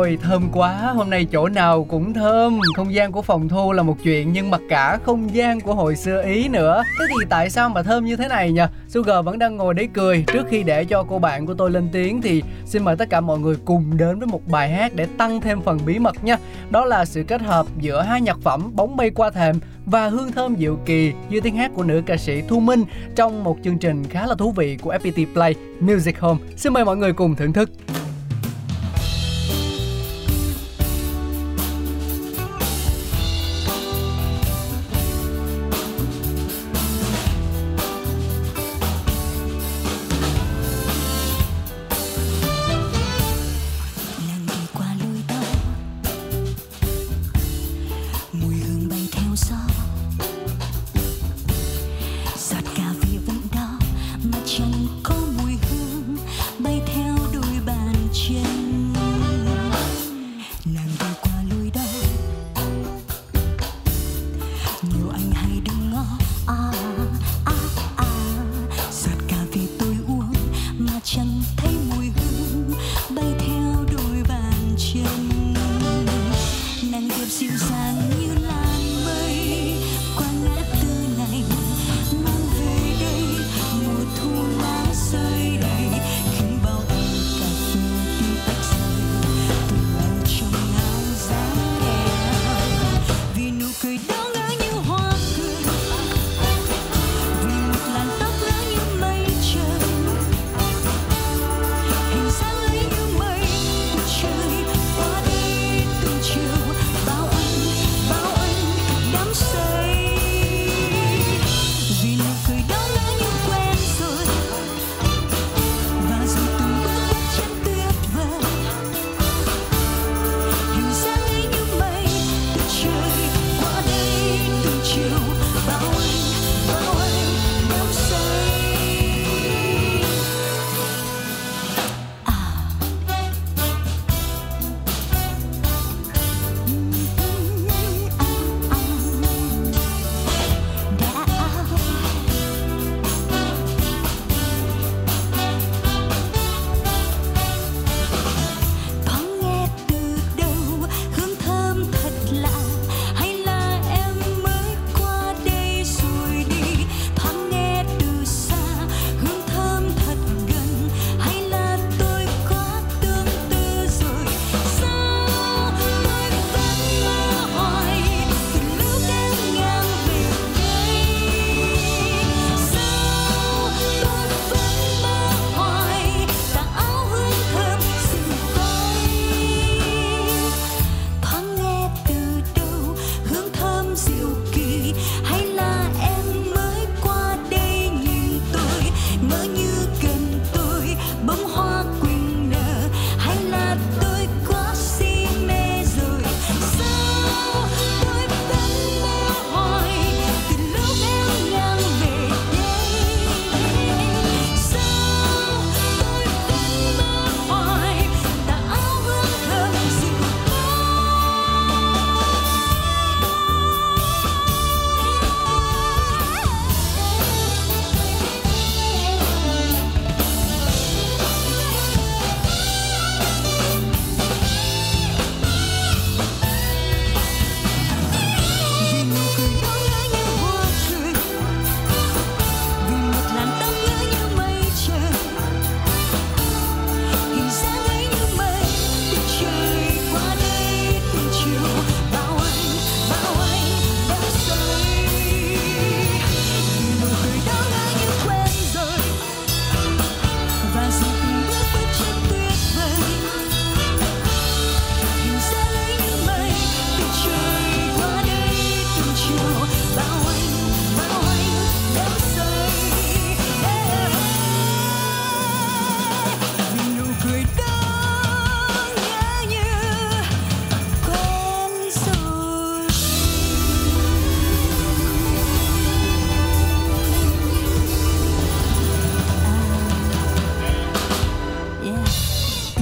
Ôi thơm quá, hôm nay chỗ nào cũng thơm Không gian của phòng thu là một chuyện Nhưng mà cả không gian của hồi xưa Ý nữa Thế thì tại sao mà thơm như thế này nhỉ? Sugar vẫn đang ngồi đấy cười Trước khi để cho cô bạn của tôi lên tiếng Thì xin mời tất cả mọi người cùng đến với một bài hát Để tăng thêm phần bí mật nha Đó là sự kết hợp giữa hai nhạc phẩm Bóng bay qua thềm và hương thơm diệu kỳ dưới tiếng hát của nữ ca sĩ Thu Minh trong một chương trình khá là thú vị của FPT Play Music Home. Xin mời mọi người cùng thưởng thức.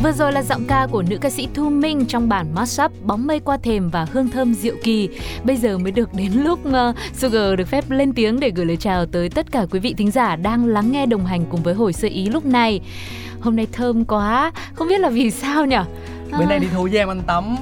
Vừa rồi là giọng ca của nữ ca sĩ Thu Minh trong bản mashup Bóng mây qua thềm và hương thơm diệu kỳ. Bây giờ mới được đến lúc uh, Sugar được phép lên tiếng để gửi lời chào tới tất cả quý vị thính giả đang lắng nghe đồng hành cùng với hồi sơ ý lúc này. Hôm nay thơm quá, không biết là vì sao nhỉ? Bữa nay đi thu với em anh tắm.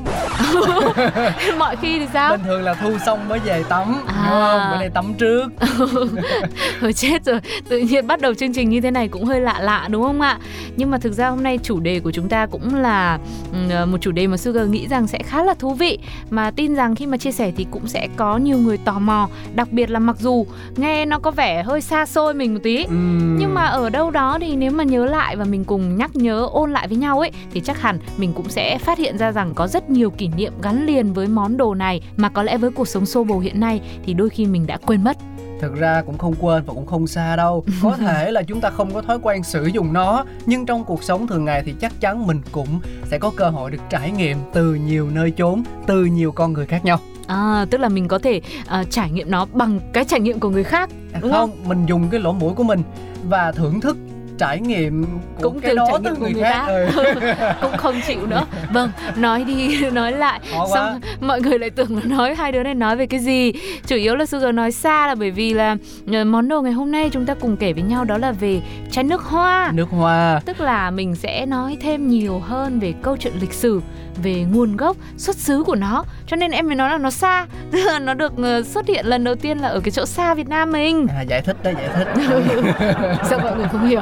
Mọi khi thì sao? Bình thường là thu xong mới về tắm À. đúng không? Bữa nay tắm trước. Thôi chết rồi, tự nhiên bắt đầu chương trình như thế này cũng hơi lạ lạ đúng không ạ? Nhưng mà thực ra hôm nay chủ đề của chúng ta cũng là ừm, một chủ đề mà Sugar nghĩ rằng sẽ khá là thú vị. Mà tin rằng khi mà chia sẻ thì cũng sẽ có nhiều người tò mò. Đặc biệt là mặc dù nghe nó có vẻ hơi xa xôi mình một tí Ừm. nhưng mà ở đâu đó thì nếu mà nhớ lại và mình cùng nhắc nhớ ôn lại với nhau ấy thì chắc hẳn mình cũng sẽ phát hiện ra rằng có rất nhiều kỷ niệm gắn liền với món đồ này mà có lẽ với cuộc sống xô bồ hiện nay thì đôi khi mình đã quên mất. thực ra cũng không quên và cũng không xa đâu. Có thể là chúng ta không có thói quen sử dụng nó nhưng trong cuộc sống thường ngày thì chắc chắn mình cũng sẽ có cơ hội được trải nghiệm từ nhiều nơi chốn từ nhiều con người khác nhau. À, tức là mình có thể à, trải nghiệm nó bằng cái trải nghiệm của người khác À, Đúng không? mình dùng cái lỗ mũi của mình và thưởng thức trải nghiệm của cũng cái từ đó từ người, người khác. ta. Ừ. cũng không chịu nữa. Vâng nói đi nói lại. Khó quá. xong mọi người lại tưởng là nói hai đứa này nói về cái gì? Chủ yếu là Sugar nói xa là bởi vì là ờ, món đồ ngày hôm nay chúng ta cùng kể với nhau đó là về chai nước hoa. Nước hoa. Tức là mình sẽ nói thêm nhiều hơn về câu chuyện lịch sử về nguồn gốc xuất xứ của nó cho nên em mới nói là nó xa. Tức là nó được ờ, xuất hiện lần đầu tiên là ở cái chỗ xa Việt Nam mình. À, giải thích đó giải thích. Sao mọi người không hiểu?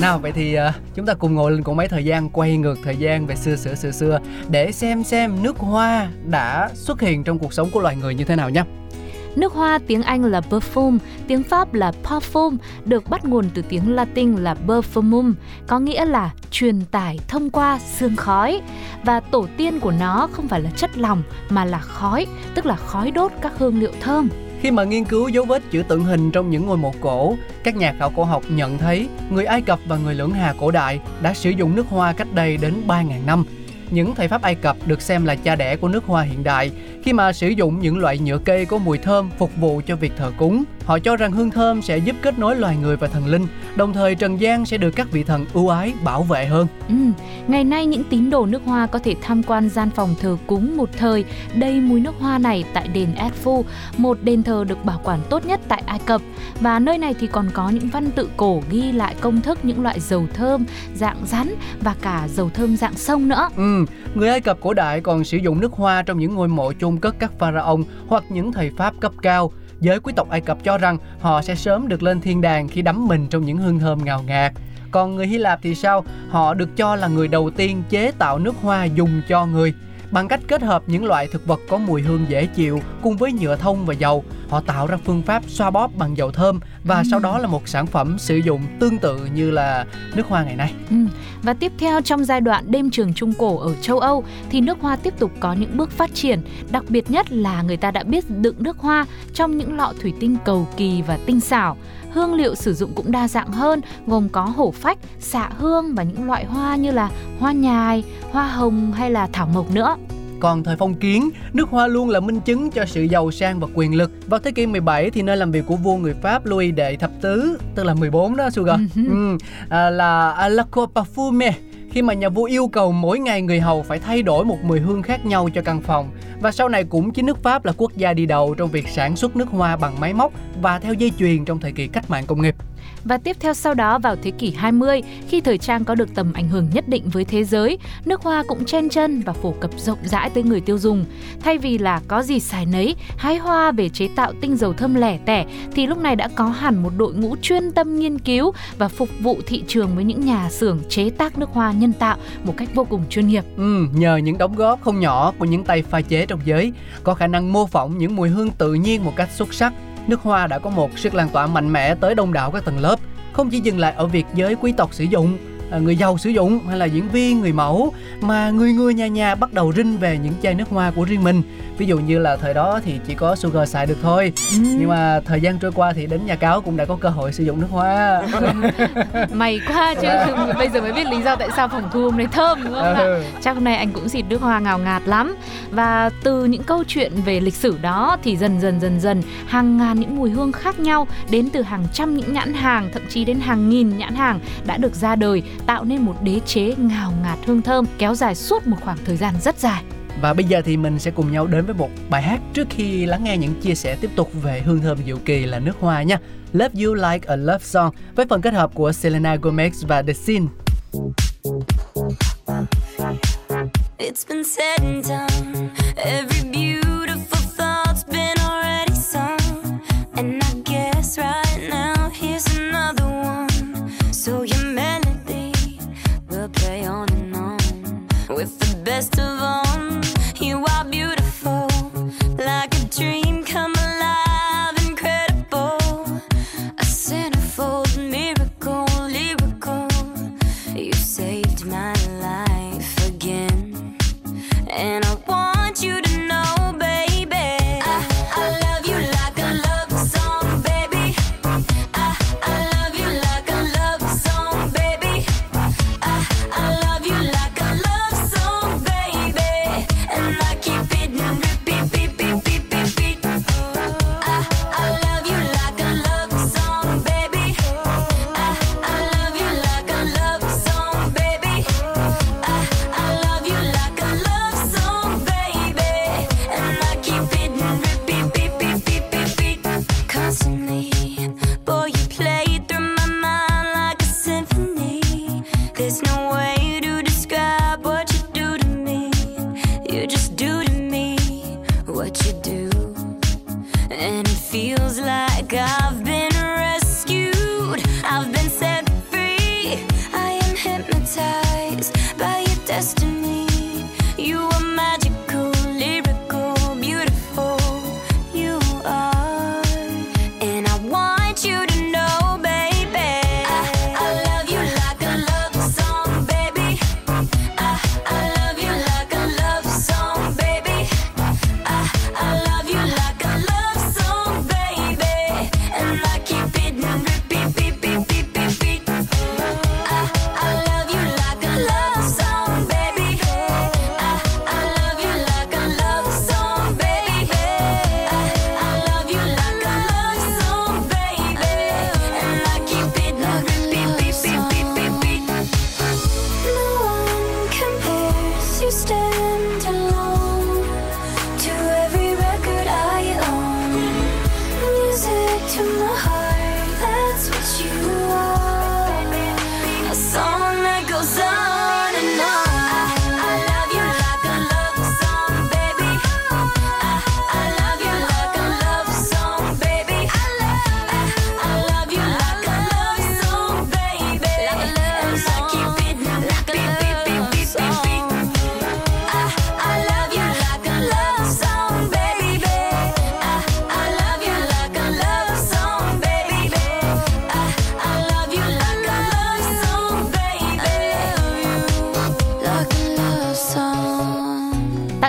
Nào vậy thì à, chúng ta cùng ngồi lên cỗ máy thời gian quay ngược thời gian về xưa xưa xưa xưa để xem xem nước hoa đã xuất hiện trong cuộc sống của loài người như thế nào nhé Nước hoa tiếng Anh là perfume, tiếng Pháp là parfum, được bắt nguồn từ tiếng Latin là perfumum, có nghĩa là truyền tải thông qua sương khói. Và tổ tiên của nó không phải là chất lỏng mà là khói, tức là khói đốt các hương liệu thơm. Khi mà nghiên cứu dấu vết chữ tượng hình trong những ngôi mộ cổ, các nhà khảo cổ học nhận thấy người Ai Cập và người Lưỡng Hà cổ đại đã sử dụng nước hoa cách đây đến 3.000 năm. Những thầy Pháp Ai Cập được xem là cha đẻ của nước hoa hiện đại khi mà sử dụng những loại nhựa cây có mùi thơm phục vụ cho việc thờ cúng. Họ cho rằng hương thơm sẽ giúp kết nối loài người và thần linh, đồng thời trần gian sẽ được các vị thần ưu ái bảo vệ hơn. Ừ, ngày nay những tín đồ nước hoa có thể tham quan gian phòng thờ cúng một thời đầy mùi nước hoa này tại đền Edfu, một đền thờ được bảo quản tốt nhất tại Ai Cập. Và nơi này thì còn có những văn tự cổ ghi lại công thức những loại dầu thơm dạng rắn và cả dầu thơm dạng sông nữa. Ừ, người Ai Cập cổ đại còn sử dụng nước hoa trong những ngôi mộ chôn cất các pharaoh hoặc những thầy Pháp cấp cao. Giới quý tộc Ai Cập cho rằng họ sẽ sớm được lên thiên đàng khi đắm mình trong những hương thơm ngào ngạt. Còn người Hy Lạp thì sao? Họ được cho là người đầu tiên chế tạo nước hoa dùng cho người. Bằng cách kết hợp những loại thực vật có mùi hương dễ chịu cùng với nhựa thông và dầu, họ tạo ra phương pháp xoa bóp bằng dầu thơm và sau đó là một sản phẩm sử dụng tương tự như là nước hoa ngày nay. Ừ. Và tiếp theo trong giai đoạn đêm trường Trung Cổ ở châu Âu thì nước hoa tiếp tục có những bước phát triển, đặc biệt nhất là người ta đã biết đựng nước hoa trong những lọ thủy tinh cầu kỳ và tinh xảo. Hương liệu sử dụng cũng đa dạng hơn, gồm có hổ phách, xạ hương và những loại hoa như là hoa nhài, hoa hồng hay là thảo mộc nữa. Còn thời phong kiến, nước hoa luôn là minh chứng cho sự giàu sang và quyền lực. Vào thế kỷ 17 thì nơi làm việc của vua người Pháp Louis đệ thập tứ, tức là 14 đó Sugar, ừ, à, là à, La Cour Parfume khi mà nhà vua yêu cầu mỗi ngày người hầu phải thay đổi một mùi hương khác nhau cho căn phòng và sau này cũng chính nước Pháp là quốc gia đi đầu trong việc sản xuất nước hoa bằng máy móc và theo dây chuyền trong thời kỳ cách mạng công nghiệp. Và tiếp theo sau đó vào thế kỷ 20, khi thời trang có được tầm ảnh hưởng nhất định với thế giới, nước hoa cũng chen chân và phổ cập rộng rãi tới người tiêu dùng. Thay vì là có gì xài nấy, hái hoa về chế tạo tinh dầu thơm lẻ tẻ, thì lúc này đã có hẳn một đội ngũ chuyên tâm nghiên cứu và phục vụ thị trường với những nhà xưởng chế tác nước hoa nhân tạo một cách vô cùng chuyên nghiệp. Ừ, nhờ những đóng góp không nhỏ của những tay pha chế trong giới, có khả năng mô phỏng những mùi hương tự nhiên một cách xuất sắc, nước hoa đã có một sức lan tỏa mạnh mẽ tới đông đảo các tầng lớp, không chỉ dừng lại ở việc giới quý tộc sử dụng, người giàu sử dụng hay là diễn viên, người mẫu mà người người nhà nhà bắt đầu rinh về những chai nước hoa của riêng mình. Ví dụ như là thời đó thì chỉ có Sugar xài được thôi, nhưng mà thời gian trôi qua thì đến nhà cáo cũng đã có cơ hội sử dụng nước hoa. May quá chứ, bây giờ mới biết lý do tại sao phòng thu hôm nay thơm đúng không ạ? Ừ. Chắc hôm nay anh cũng xịt nước hoa ngào ngạt lắm Và từ những câu chuyện về lịch sử đó Thì dần dần dần dần Hàng ngàn những mùi hương khác nhau Đến từ hàng trăm những nhãn hàng Thậm chí đến hàng nghìn nhãn hàng Đã được ra đời tạo nên một đế chế ngào ngạt hương thơm kéo dài suốt một khoảng thời gian rất dài. Và bây giờ thì mình sẽ cùng nhau đến với một bài hát trước khi lắng nghe những chia sẻ tiếp tục về hương thơm diệu kỳ là nước hoa nha. Love You Like a Love Song với phần kết hợp của Selena Gomez và The Sin. It's been said and done. Every beautiful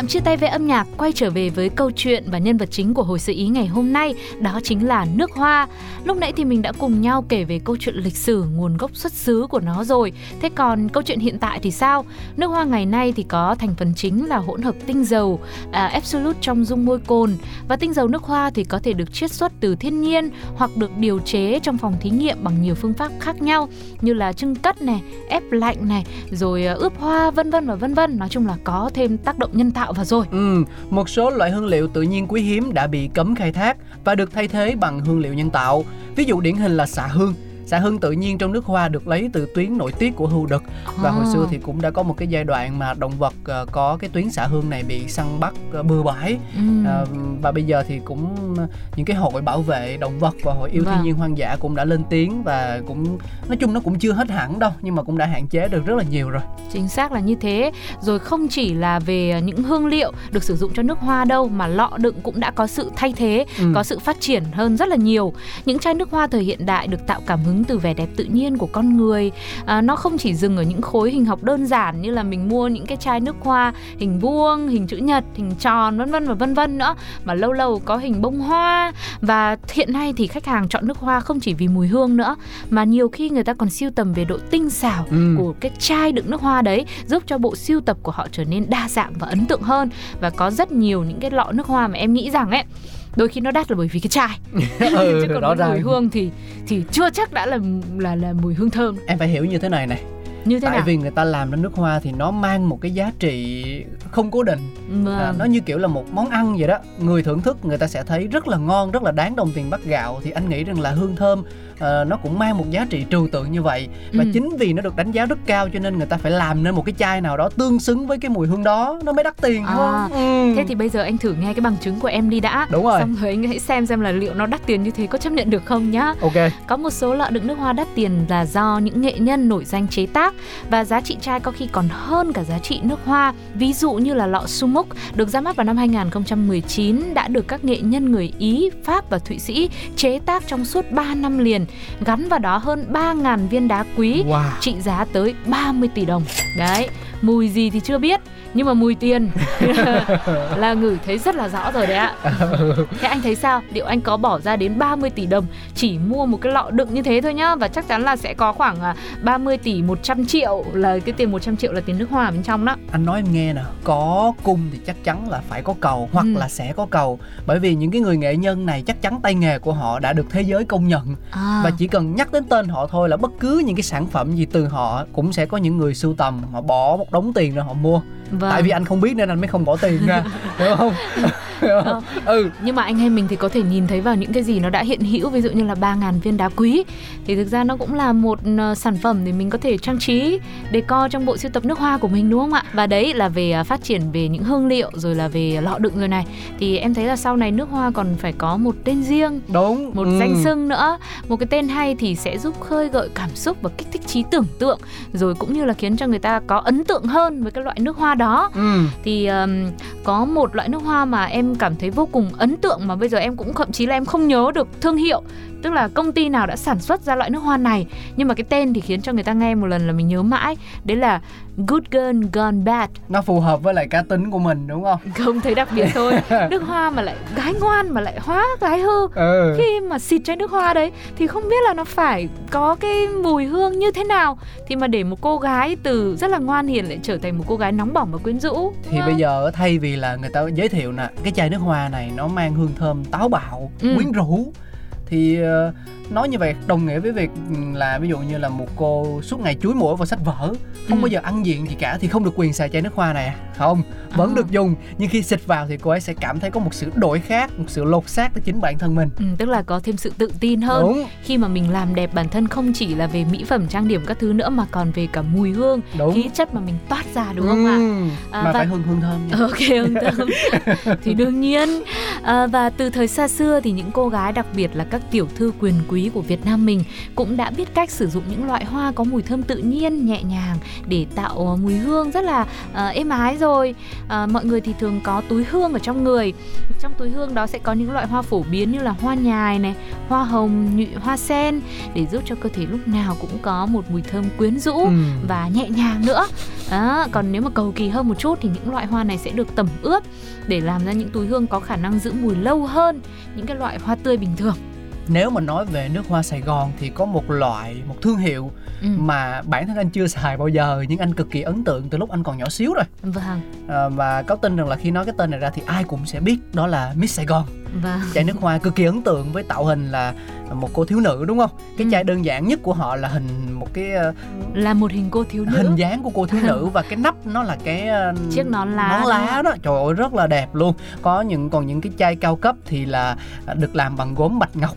Tạm chia tay với âm nhạc, quay trở về với câu chuyện và nhân vật chính của hồi sự ý ngày hôm nay, đó chính là nước hoa. Lúc nãy thì mình đã cùng nhau kể về câu chuyện lịch sử, nguồn gốc xuất xứ của nó rồi. Thế còn câu chuyện hiện tại thì sao? Nước hoa ngày nay thì có thành phần chính là hỗn hợp tinh dầu, à, absolute trong dung môi cồn và tinh dầu nước hoa thì có thể được chiết xuất từ thiên nhiên hoặc được điều chế trong phòng thí nghiệm bằng nhiều phương pháp khác nhau như là trưng cất này, ép lạnh này, rồi à, ướp hoa vân vân và vân vân. Nói chung là có thêm tác động nhân tạo vào rồi. Ừ, một số loại hương liệu tự nhiên quý hiếm đã bị cấm khai thác và được thay thế bằng hương liệu nhân tạo. Ví dụ điển hình là xạ hương. Xạ hương tự nhiên trong nước hoa được lấy từ tuyến nội tiết của hươu đực và hồi À. xưa thì cũng đã có một cái giai đoạn mà động vật ờ, có cái tuyến xạ hương này bị săn bắt ờ, bừa bãi Ừm. Ờ, và bây giờ thì cũng những cái hội bảo vệ động vật và hội yêu Vâng. thiên nhiên hoang dã cũng đã lên tiếng và cũng nói chung nó cũng chưa hết hẳn đâu nhưng mà cũng đã hạn chế được rất là nhiều rồi. Chính xác là như thế. Rồi không chỉ là về những hương liệu được sử dụng cho nước hoa đâu mà lọ đựng cũng đã có sự thay thế, Ừ. có sự phát triển hơn rất là nhiều. Những chai nước hoa thời hiện đại được tạo cảm hứng từ vẻ đẹp tự nhiên của con người. À, nó không chỉ dừng ở những khối hình học đơn giản như là mình mua những cái chai nước hoa hình vuông, hình chữ nhật, hình tròn vân vân và vân vân nữa mà lâu lâu có hình bông hoa và hiện nay thì khách hàng chọn nước hoa không chỉ vì mùi hương nữa mà nhiều khi người ta còn siêu tầm về độ tinh xảo Ừ. của cái chai đựng nước hoa đấy giúp cho bộ siêu tập của họ trở nên đa dạng và ấn tượng hơn và có rất nhiều những cái lọ nước hoa mà em nghĩ rằng ấy đôi khi nó đắt là bởi vì cái chai. Ừ, chứ còn cái mùi hương thì thì chưa chắc đã là là là mùi hương thơm. Em phải hiểu như thế này này. Như thế tại nào? vì người ta làm ra nước hoa thì nó mang một cái giá trị không cố định. Vâng. à, nó như kiểu là một món ăn vậy đó. Người thưởng thức người ta sẽ thấy rất là ngon rất là đáng đồng tiền bát gạo. Thì anh nghĩ rằng là hương thơm ờ, nó cũng mang một giá trị trừu tượng như vậy và Ừ. chính vì nó được đánh giá rất cao cho nên người ta phải làm nên một cái chai nào đó tương xứng với cái mùi hương đó nó mới đắt tiền À, không ừ. Thế thì bây giờ anh thử nghe cái bằng chứng của em đi đã. Đúng rồi. Xong rồi anh hãy xem xem là liệu nó đắt tiền như thế có chấp nhận được không nhá. ok Có một số lọ đựng nước hoa đắt tiền là do những nghệ nhân nổi danh chế tác và giá trị chai có khi còn hơn cả giá trị nước hoa. Ví dụ như là lọ Sumuk được ra mắt vào năm 2019 đã được các nghệ nhân người Ý, Pháp và Thụy Sĩ chế tác trong suốt 3 năm liền, gắn vào đó hơn 3.000 viên đá quý wow trị giá tới 30 tỷ đồng. Đấy, mùi gì thì chưa biết, nhưng mà mùi tiền là ngửi thấy rất là rõ rồi đấy ạ. Thế anh thấy sao? Liệu anh có bỏ ra đến 30 tỷ đồng chỉ mua một cái lọ đựng như thế thôi nhá và chắc chắn là sẽ có khoảng à, 30 tỷ 100 triệu là cái tiền 100 triệu là tiền nước hoa bên trong đó. anh nói em nghe nè có cung thì chắc chắn là phải có cầu hoặc Ừ. là sẽ có cầu bởi vì những cái người nghệ nhân này chắc chắn tay nghề của họ đã được thế giới công nhận À, và chỉ cần nhắc đến tên họ thôi là bất cứ những cái sản phẩm gì từ họ cũng sẽ có những người sưu tầm họ bỏ một đống tiền ra họ mua vâng. tại vì anh không biết nên anh mới không bỏ tiền ra hiểu không? Không? ừ. Nhưng mà anh em mình thì có thể nhìn thấy vào những cái gì nó đã hiện hữu ví dụ như là 3.000 viên đá quý. Thì thực ra nó cũng là một ờ, sản phẩm để mình có thể trang trí decor trong bộ sưu tập nước hoa của mình đúng không ạ? Và đấy là về ờ, phát triển về những hương liệu rồi là về lọ đựng rồi này. Thì em thấy là sau này nước hoa còn phải có một tên riêng đúng. một ừ. danh xưng nữa. Một cái tên hay thì sẽ giúp khơi gợi cảm xúc và kích thích trí tưởng tượng rồi cũng như là khiến cho người ta có ấn tượng hơn với cái loại nước hoa đó ừ. Thì um, có một loại nước hoa mà em cảm thấy vô cùng ấn tượng mà bây giờ em cũng thậm chí là em không nhớ được thương hiệu tức là công ty nào đã sản xuất ra loại nước hoa này. Nhưng mà cái tên thì khiến cho người ta nghe một lần là mình nhớ mãi. Đấy là Good Girl Gone Bad. Nó phù hợp với lại cá tính của mình đúng không? Không thấy đặc biệt thôi. Nước hoa mà lại gái ngoan mà lại hóa gái hư. Ừ. Khi mà xịt chai nước hoa đấy thì không biết là nó phải có cái mùi hương như thế nào. Thì mà để một cô gái từ rất là ngoan hiền lại trở thành một cô gái nóng bỏng và quyến rũ. Thì bây giờ thay vì là người ta giới thiệu nè cái chai nước hoa này nó mang hương thơm táo bạo Ừ. quyến rũ thì ờ, nói như vậy đồng nghĩa với việc ừ, là ví dụ như là một cô suốt ngày chuối mũi vào sách vở không Ừ. bao giờ ăn diện gì cả thì không được quyền xài chai nước hoa này không? Vẫn À. được dùng nhưng khi xịt vào thì cô ấy sẽ cảm thấy có một sự đổi khác một sự lột xác tới chính bản thân mình. Ừ, tức là có thêm sự tự tin hơn. Đúng. Khi mà mình làm đẹp bản thân không chỉ là về mỹ phẩm trang điểm các thứ nữa mà còn về cả mùi hương đúng. khí chất mà mình toát ra đúng không ạ? Ừ, À, mà và- phải hương hương thơm nha. Ok ông Tâm Thì đương nhiên à, Và từ thời xa xưa thì những cô gái đặc biệt là các tiểu thư quyền quý của Việt Nam mình Cũng đã biết cách sử dụng những loại hoa có mùi thơm tự nhiên, nhẹ nhàng Để tạo ờ, mùi hương rất là à, êm ái rồi. À, Mọi người thì thường có túi hương ở trong người. Trong túi hương đó sẽ có những loại hoa phổ biến như là hoa nhài này Hoa hồng, nhụy, hoa sen Để giúp cho cơ thể lúc nào cũng có một mùi thơm quyến rũ Ừ. và nhẹ nhàng nữa. Đó, còn nếu mà cầu kỳ hơn một chút thì những loại hoa này sẽ được tẩm ướp để làm ra những túi hương có khả năng giữ mùi lâu hơn những cái loại hoa tươi bình thường nếu mà nói về nước hoa Sài Gòn thì có một loại một thương hiệu ừ. mà bản thân anh chưa xài bao giờ nhưng anh cực kỳ ấn tượng từ lúc anh còn nhỏ xíu rồi. Vâng. À, và có tin rằng là khi nói cái tên này ra thì ai cũng sẽ biết đó là Miss Sài Gòn. Vâng. Chai nước hoa cực kỳ ấn tượng với tạo hình là một cô thiếu nữ đúng không? Cái Ừ. chai đơn giản nhất của họ là hình một cái ờ, là một hình cô thiếu nữ. hình dáng của cô thiếu nữ và cái nắp nó là cái ờ, chiếc nón lá nón lá không? đó. Trời ơi rất là đẹp luôn. Có những còn những cái chai cao cấp thì là được làm bằng gốm bạch ngọc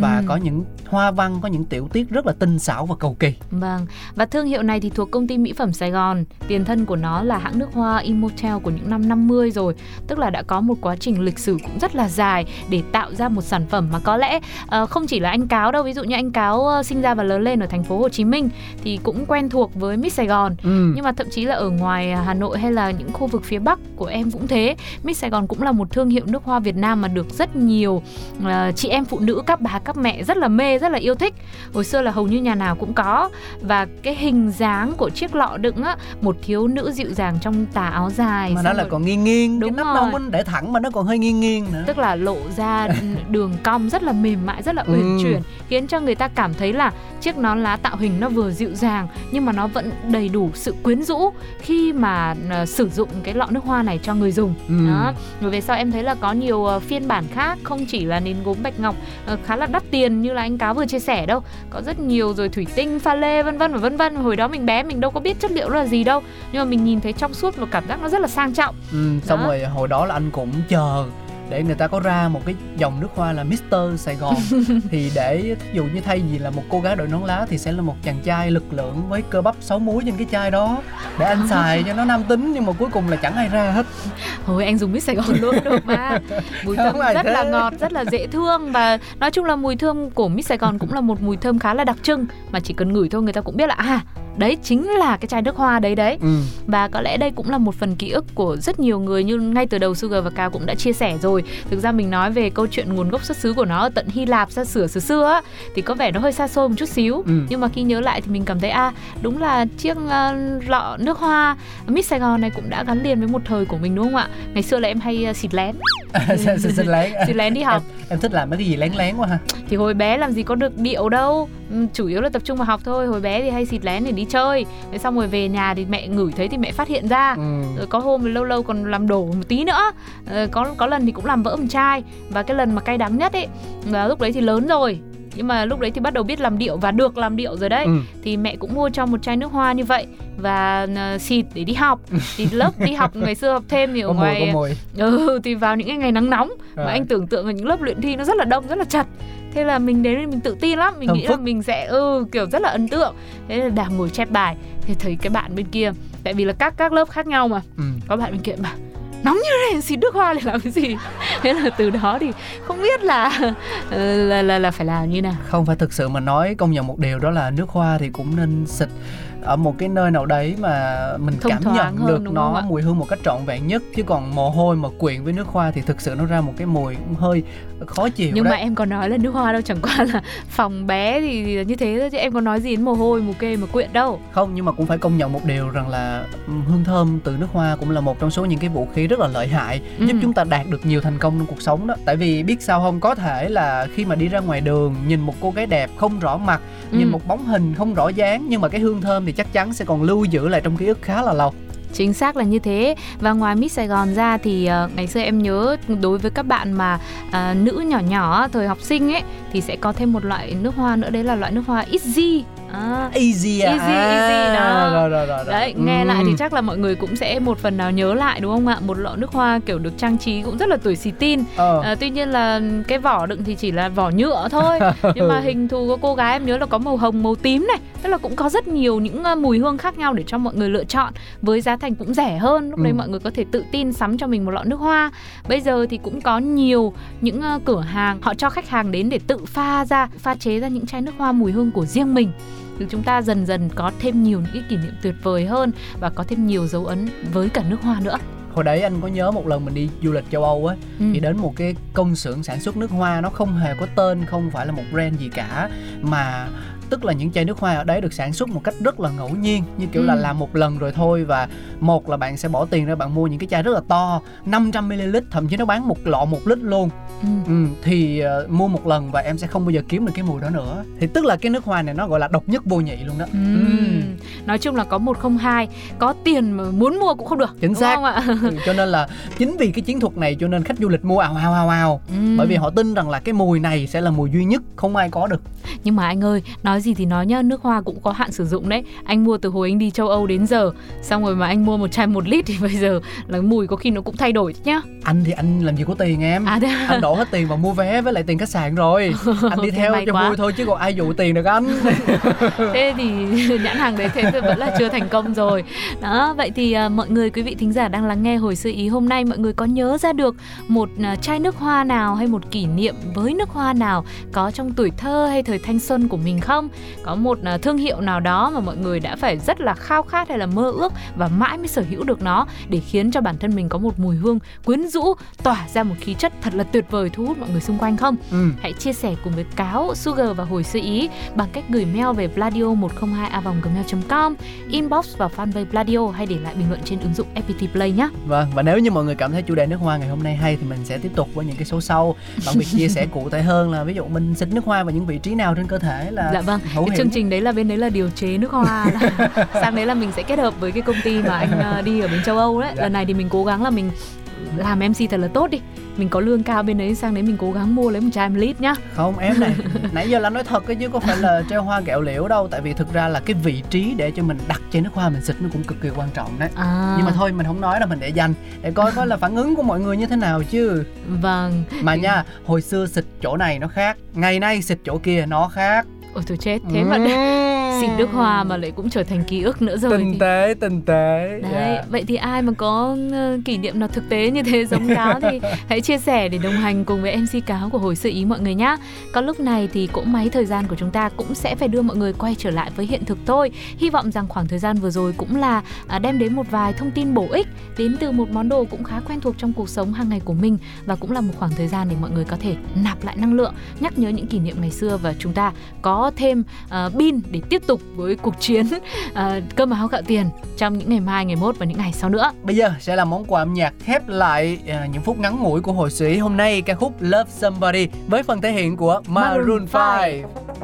và có những hoa văn có những tiểu tiết rất là tinh xảo và cầu kỳ Vâng, và thương hiệu này thì thuộc công ty mỹ phẩm Sài Gòn. Tiền thân của nó là hãng nước hoa Immortel của những năm 50 rồi, tức là đã có một quá trình lịch sử cũng rất là dài để tạo ra một sản phẩm mà có lẽ ờ, không chỉ là anh Cáo đâu, ví dụ như anh Cáo ờ, sinh ra và lớn lên ở thành phố Hồ Chí Minh thì cũng quen thuộc với Miss Sài Gòn. ừ. Nhưng mà thậm chí là ở ngoài Hà Nội hay là những khu vực phía Bắc của em cũng thế. Miss Sài Gòn cũng là một thương hiệu nước hoa Việt Nam mà được rất nhiều ờ, chị em phụ nữ, các bà, các mẹ rất là mê, rất là yêu thích. Hồi xưa là hầu như nhà nào cũng có và cái hình dáng của chiếc lọ đựng á, một thiếu nữ dịu dàng trong tà áo dài. mà nó là rồi- còn nghiêng nghiêng Đúng cái nắp có để thẳng mà nó còn hơi nghiêng nghiêng nữa tức là lộ ra đường cong rất là mềm mại rất là uyển Ừ. chuyển khiến cho người ta cảm thấy là chiếc nón lá tạo hình nó vừa dịu dàng nhưng mà nó vẫn đầy đủ sự quyến rũ khi mà ờ, sử dụng cái lọ nước hoa này cho người dùng Ừ. đó rồi về sau em thấy là có nhiều ờ, phiên bản khác không chỉ là nến gốm bạch ngọc ờ, khá là là đắt tiền như là anh cáo vừa chia sẻ đâu. Có rất nhiều rồi thủy tinh pha lê vân vân và vân vân. Hồi đó mình bé mình đâu có biết chất liệu là gì đâu. Nhưng mà mình nhìn thấy trong suốt và cảm giác nó rất là sang trọng. Ừ, xong Đó. rồi hồi đó là anh cũng chờ để người ta có ra một cái dòng nước hoa là Mr Sài Gòn. Thì để ví dụ như thay vì là một cô gái đội nón lá thì sẽ là một chàng trai lực lượng với cơ bắp sáu múi trên cái chai đó. Để anh xài cho nó nam tính nhưng mà cuối cùng là chẳng ai ra hết. Hồi anh dùng mít Sài Gòn luôn được mà. Mùi thơm rất là ngọt, rất là dễ thương Và nói chung là mùi thơm của mít Sài Gòn cũng là một mùi thơm khá là đặc trưng Mà chỉ cần ngửi thôi người ta cũng biết là À đấy chính là cái chai nước hoa đấy đấy. Ừ. Và có lẽ đây cũng là một phần ký ức của rất nhiều người Như ngay từ đầu Sugar và Cao cũng đã chia sẻ rồi. Thực ra mình nói về câu chuyện nguồn gốc xuất xứ của nó Ở tận Hy Lạp xa xửa xưa xưa á Thì có vẻ nó hơi xa xôi một chút xíu. Ừ. Nhưng mà khi nhớ lại thì mình cảm thấy À đúng là chiếc ờ, lọ nước hoa Mít Sài Gòn này cũng đã gắn liền với một thời của mình đúng không ạ? Ngày xưa là em hay ờ, xịt lén. Xin lén xịt lén. Đi học. Em, em thích làm mấy cái gì lén lén quá ha. Thì hồi bé làm gì có được điệu đâu. Ừm, chủ yếu là tập trung vào học thôi. Hồi bé thì hay xịt lén để đi chơi. Thế xong rồi về nhà thì mẹ ngửi thấy thì mẹ phát hiện ra. Ừ. rồi có hôm thì lâu lâu còn làm đổ một tí nữa. Ờ, có có lần thì cũng làm vỡ một chai. Và cái lần mà cay đắng nhất ấy là lúc đấy thì lớn rồi nhưng mà lúc đấy thì bắt đầu biết làm điệu và được làm điệu rồi đấy Ừ. thì mẹ cũng mua cho một chai nước hoa như vậy và ờ, xịt để đi học thì lớp đi học ngày xưa học thêm thì ở có ngoài có mùi ừ thì vào những cái ngày nắng nóng Rồi. mà anh tưởng tượng là những lớp luyện thi nó rất là đông rất là chật thế là mình đến mình tự tin lắm mình Thơm nghĩ là phức. mình sẽ ừ kiểu rất là ấn tượng thế là đang ngồi chép bài thì thấy cái bạn bên kia tại vì là các các lớp khác nhau mà ừ. có bạn bên kia bảo nóng như thế này xịt nước hoa để làm cái gì? Thế là từ đó thì không biết là ờ, là là, là phải làm như nào. Không phải thực sự mà nói công nhận một điều đó là nước hoa thì cũng nên xịt ở một cái nơi nào đấy mà mình Thông cảm nhận hơn, được nó mùi hương một cách trọn vẹn nhất. Chứ còn mồ hôi mà quyện với nước hoa thì thực sự nó ra một cái mùi cũng hơi khó chịu nhưng đấy. mà em có nói là nước hoa đâu chẳng qua là phòng bé thì, thì là như thế thôi chứ em có nói gì đến mồ hôi mồ kê mà quyện đâu. Không nhưng mà cũng phải công nhận một điều rằng là ừ, hương thơm từ nước hoa cũng là một trong số những cái vũ khí rất là lợi hại Ừ. giúp chúng ta đạt được nhiều thành công trong cuộc sống đó. Tại vì biết sao không? Có thể là khi mà đi ra ngoài đường nhìn một cô gái đẹp không rõ mặt nhìn Ừ. một bóng hình không rõ dáng nhưng mà cái hương thơm thì chắc chắn sẽ còn lưu giữ lại trong ký ức khá là lâu. Chính xác là như thế. Và ngoài Miss Sài Gòn ra thì uh, ngày xưa em nhớ đối với các bạn mà uh, nữ nhỏ nhỏ thời học sinh ấy thì sẽ có thêm một loại nước hoa nữa đấy là loại nước hoa Easy à, easy à Easy, easy, đó. rồi rồi rồi, rồi. Đấy, nghe Ừm. lại thì chắc là mọi người cũng sẽ một phần nào nhớ lại đúng không ạ? Một lọ nước hoa kiểu được trang trí cũng rất là tuổi xì tin. ờ. À, tuy nhiên là cái vỏ đựng thì chỉ là vỏ nhựa thôi. Nhưng mà hình thù của cô gái em nhớ là có màu hồng, màu tím này. Tức là cũng có rất nhiều những ờ, mùi hương khác nhau để cho mọi người lựa chọn. Với giá thành cũng rẻ hơn. Lúc đấy Ừ. mọi người có thể tự tin sắm cho mình một lọ nước hoa. Bây giờ thì cũng có nhiều những ờ, cửa hàng họ cho khách hàng đến để tự pha ra, pha chế ra những chai nước hoa mùi hương của riêng mình thì chúng ta dần dần có thêm nhiều những cái kỷ niệm tuyệt vời hơn và có thêm nhiều dấu ấn với cả nước hoa nữa. hồi đấy anh có nhớ một lần mình đi du lịch châu âu á Ừ. thì đến một cái công xưởng sản xuất nước hoa nó không hề có tên không phải là một brand gì cả mà tức là những chai nước hoa ở đấy được sản xuất một cách rất là ngẫu nhiên như kiểu là Ừ. làm một lần rồi thôi và một là bạn sẽ bỏ tiền ra bạn mua những cái chai rất là to 500 ml thậm chí nó bán một lọ một lít luôn Ừ. ừ, thì ờ, mua một lần và em sẽ không bao giờ kiếm được cái mùi đó nữa thì tức là cái nước hoa này nó gọi là độc nhất vô nhị luôn đó Ừm. Nói chung là có một không hai, có tiền mà muốn mua cũng không được. Chính đúng xác. không ạ? Ừ, cho nên là chính vì cái chiến thuật này cho nên khách du lịch mua ào ào ào ào Ừm. bởi vì họ tin rằng là cái mùi này sẽ là mùi duy nhất không ai có được Nhưng mà anh ơi, nói gì thì nói nhá, nước hoa cũng có hạn sử dụng đấy. Anh mua từ hồi anh đi châu Âu đến giờ, xong rồi mà anh mua một chai một lít thì bây giờ là mùi có khi nó cũng thay đổi nhá. anh thì anh làm gì có tiền em À à? anh đổ hết tiền vào mua vé với lại tiền khách sạn rồi anh đi theo cho quá. vui thôi chứ còn ai dụ tiền được anh thế thì nhãn hàng đấy thế vẫn là chưa thành công rồi đó vậy thì à, mọi người quý vị thính giả đang lắng nghe hồi sơ ý hôm nay mọi người có nhớ ra được một à, chai nước hoa nào hay một kỷ niệm với nước hoa nào có trong tuổi thơ hay thời thanh xuân của mình không có một à, thương hiệu nào đó mà mọi người đã phải rất là khao khát hay là mơ ước và mãi mới sở hữu được nó để khiến cho bản thân mình có một mùi hương quyến rũ tỏa ra một khí chất thật là tuyệt vời thu hút mọi người xung quanh không ừ. Hãy chia sẻ cùng với Cáo, Sugar và Hồi Sơ Ý bằng cách gửi mail về vladio 102 gmail.com, inbox vào fanpage Vladio hay để lại bình luận trên ứng dụng FPT Play nhé. Vâng, và nếu như mọi người cảm thấy chủ đề nước hoa ngày hôm nay hay thì mình sẽ tiếp tục với những cái số sau bằng việc chia sẻ cụ thể hơn là ví dụ mình xịt nước hoa vào những vị trí nào trên cơ thể là Dạ vâng, hữu cái hiệu. chương trình đấy là bên đấy là điều chế nước hoa. Sang đấy là mình sẽ kết hợp với cái công ty mà anh ờ, đi ở bên châu Âu đấy. Dạ. lần này thì mình cố gắng là mình làm MC thật là tốt đi. Mình có lương cao bên đấy sang đấy mình cố gắng mua lấy một chai một lít nhá. Không em này nãy giờ là nói thật chứ có phải là treo hoa kẹo liễu đâu. Tại vì thực ra là cái vị trí để cho mình đặt chai nước hoa mình xịt nó cũng cực kỳ quan trọng đấy. À. Nhưng mà thôi mình không nói là mình để dành để coi coi là phản ứng của mọi người như thế nào chứ. Vâng. Mà nha hồi xưa xịt chỗ này nó khác ngày nay xịt chỗ kia nó khác ôi tôi chết. Thế mà xịt nước hoa mà lại cũng trở thành ký ức nữa rồi tinh thì... tế tinh tế Đấy, Dạ. vậy thì ai mà có ờ, kỷ niệm nào thực tế như thế giống cáo thì hãy chia sẻ để đồng hành cùng với MC cáo của hồi sự ý mọi người nhé. Còn lúc này thì cỗ máy thời gian của chúng ta cũng sẽ phải đưa mọi người quay trở lại với hiện thực thôi. Hy vọng rằng khoảng thời gian vừa rồi cũng là à, đem đến một vài thông tin bổ ích đến từ một món đồ cũng khá quen thuộc trong cuộc sống hàng ngày của mình và cũng là một khoảng thời gian để mọi người có thể nạp lại năng lượng, nhắc nhớ những kỷ niệm ngày xưa và chúng ta có thêm uh, pin để tiếp tục với cuộc chiến uh, cơm áo gạo tiền trong những ngày mai, ngày mốt và những ngày sau nữa. Bây giờ sẽ là món quà âm nhạc khép lại à, những phút ngắn ngủi của hồi sĩ hôm nay ca khúc Love Somebody với phần thể hiện của Maroon Maroon 5.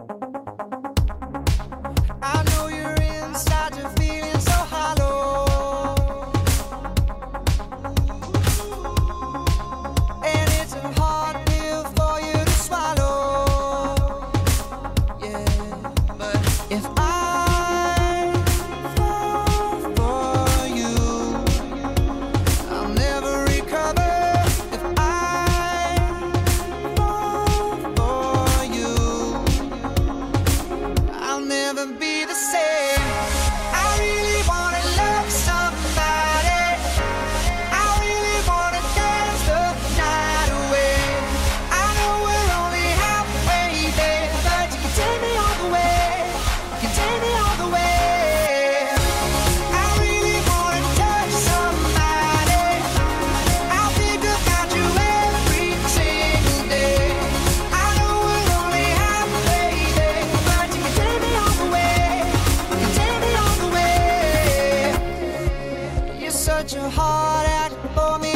put your heart out for me.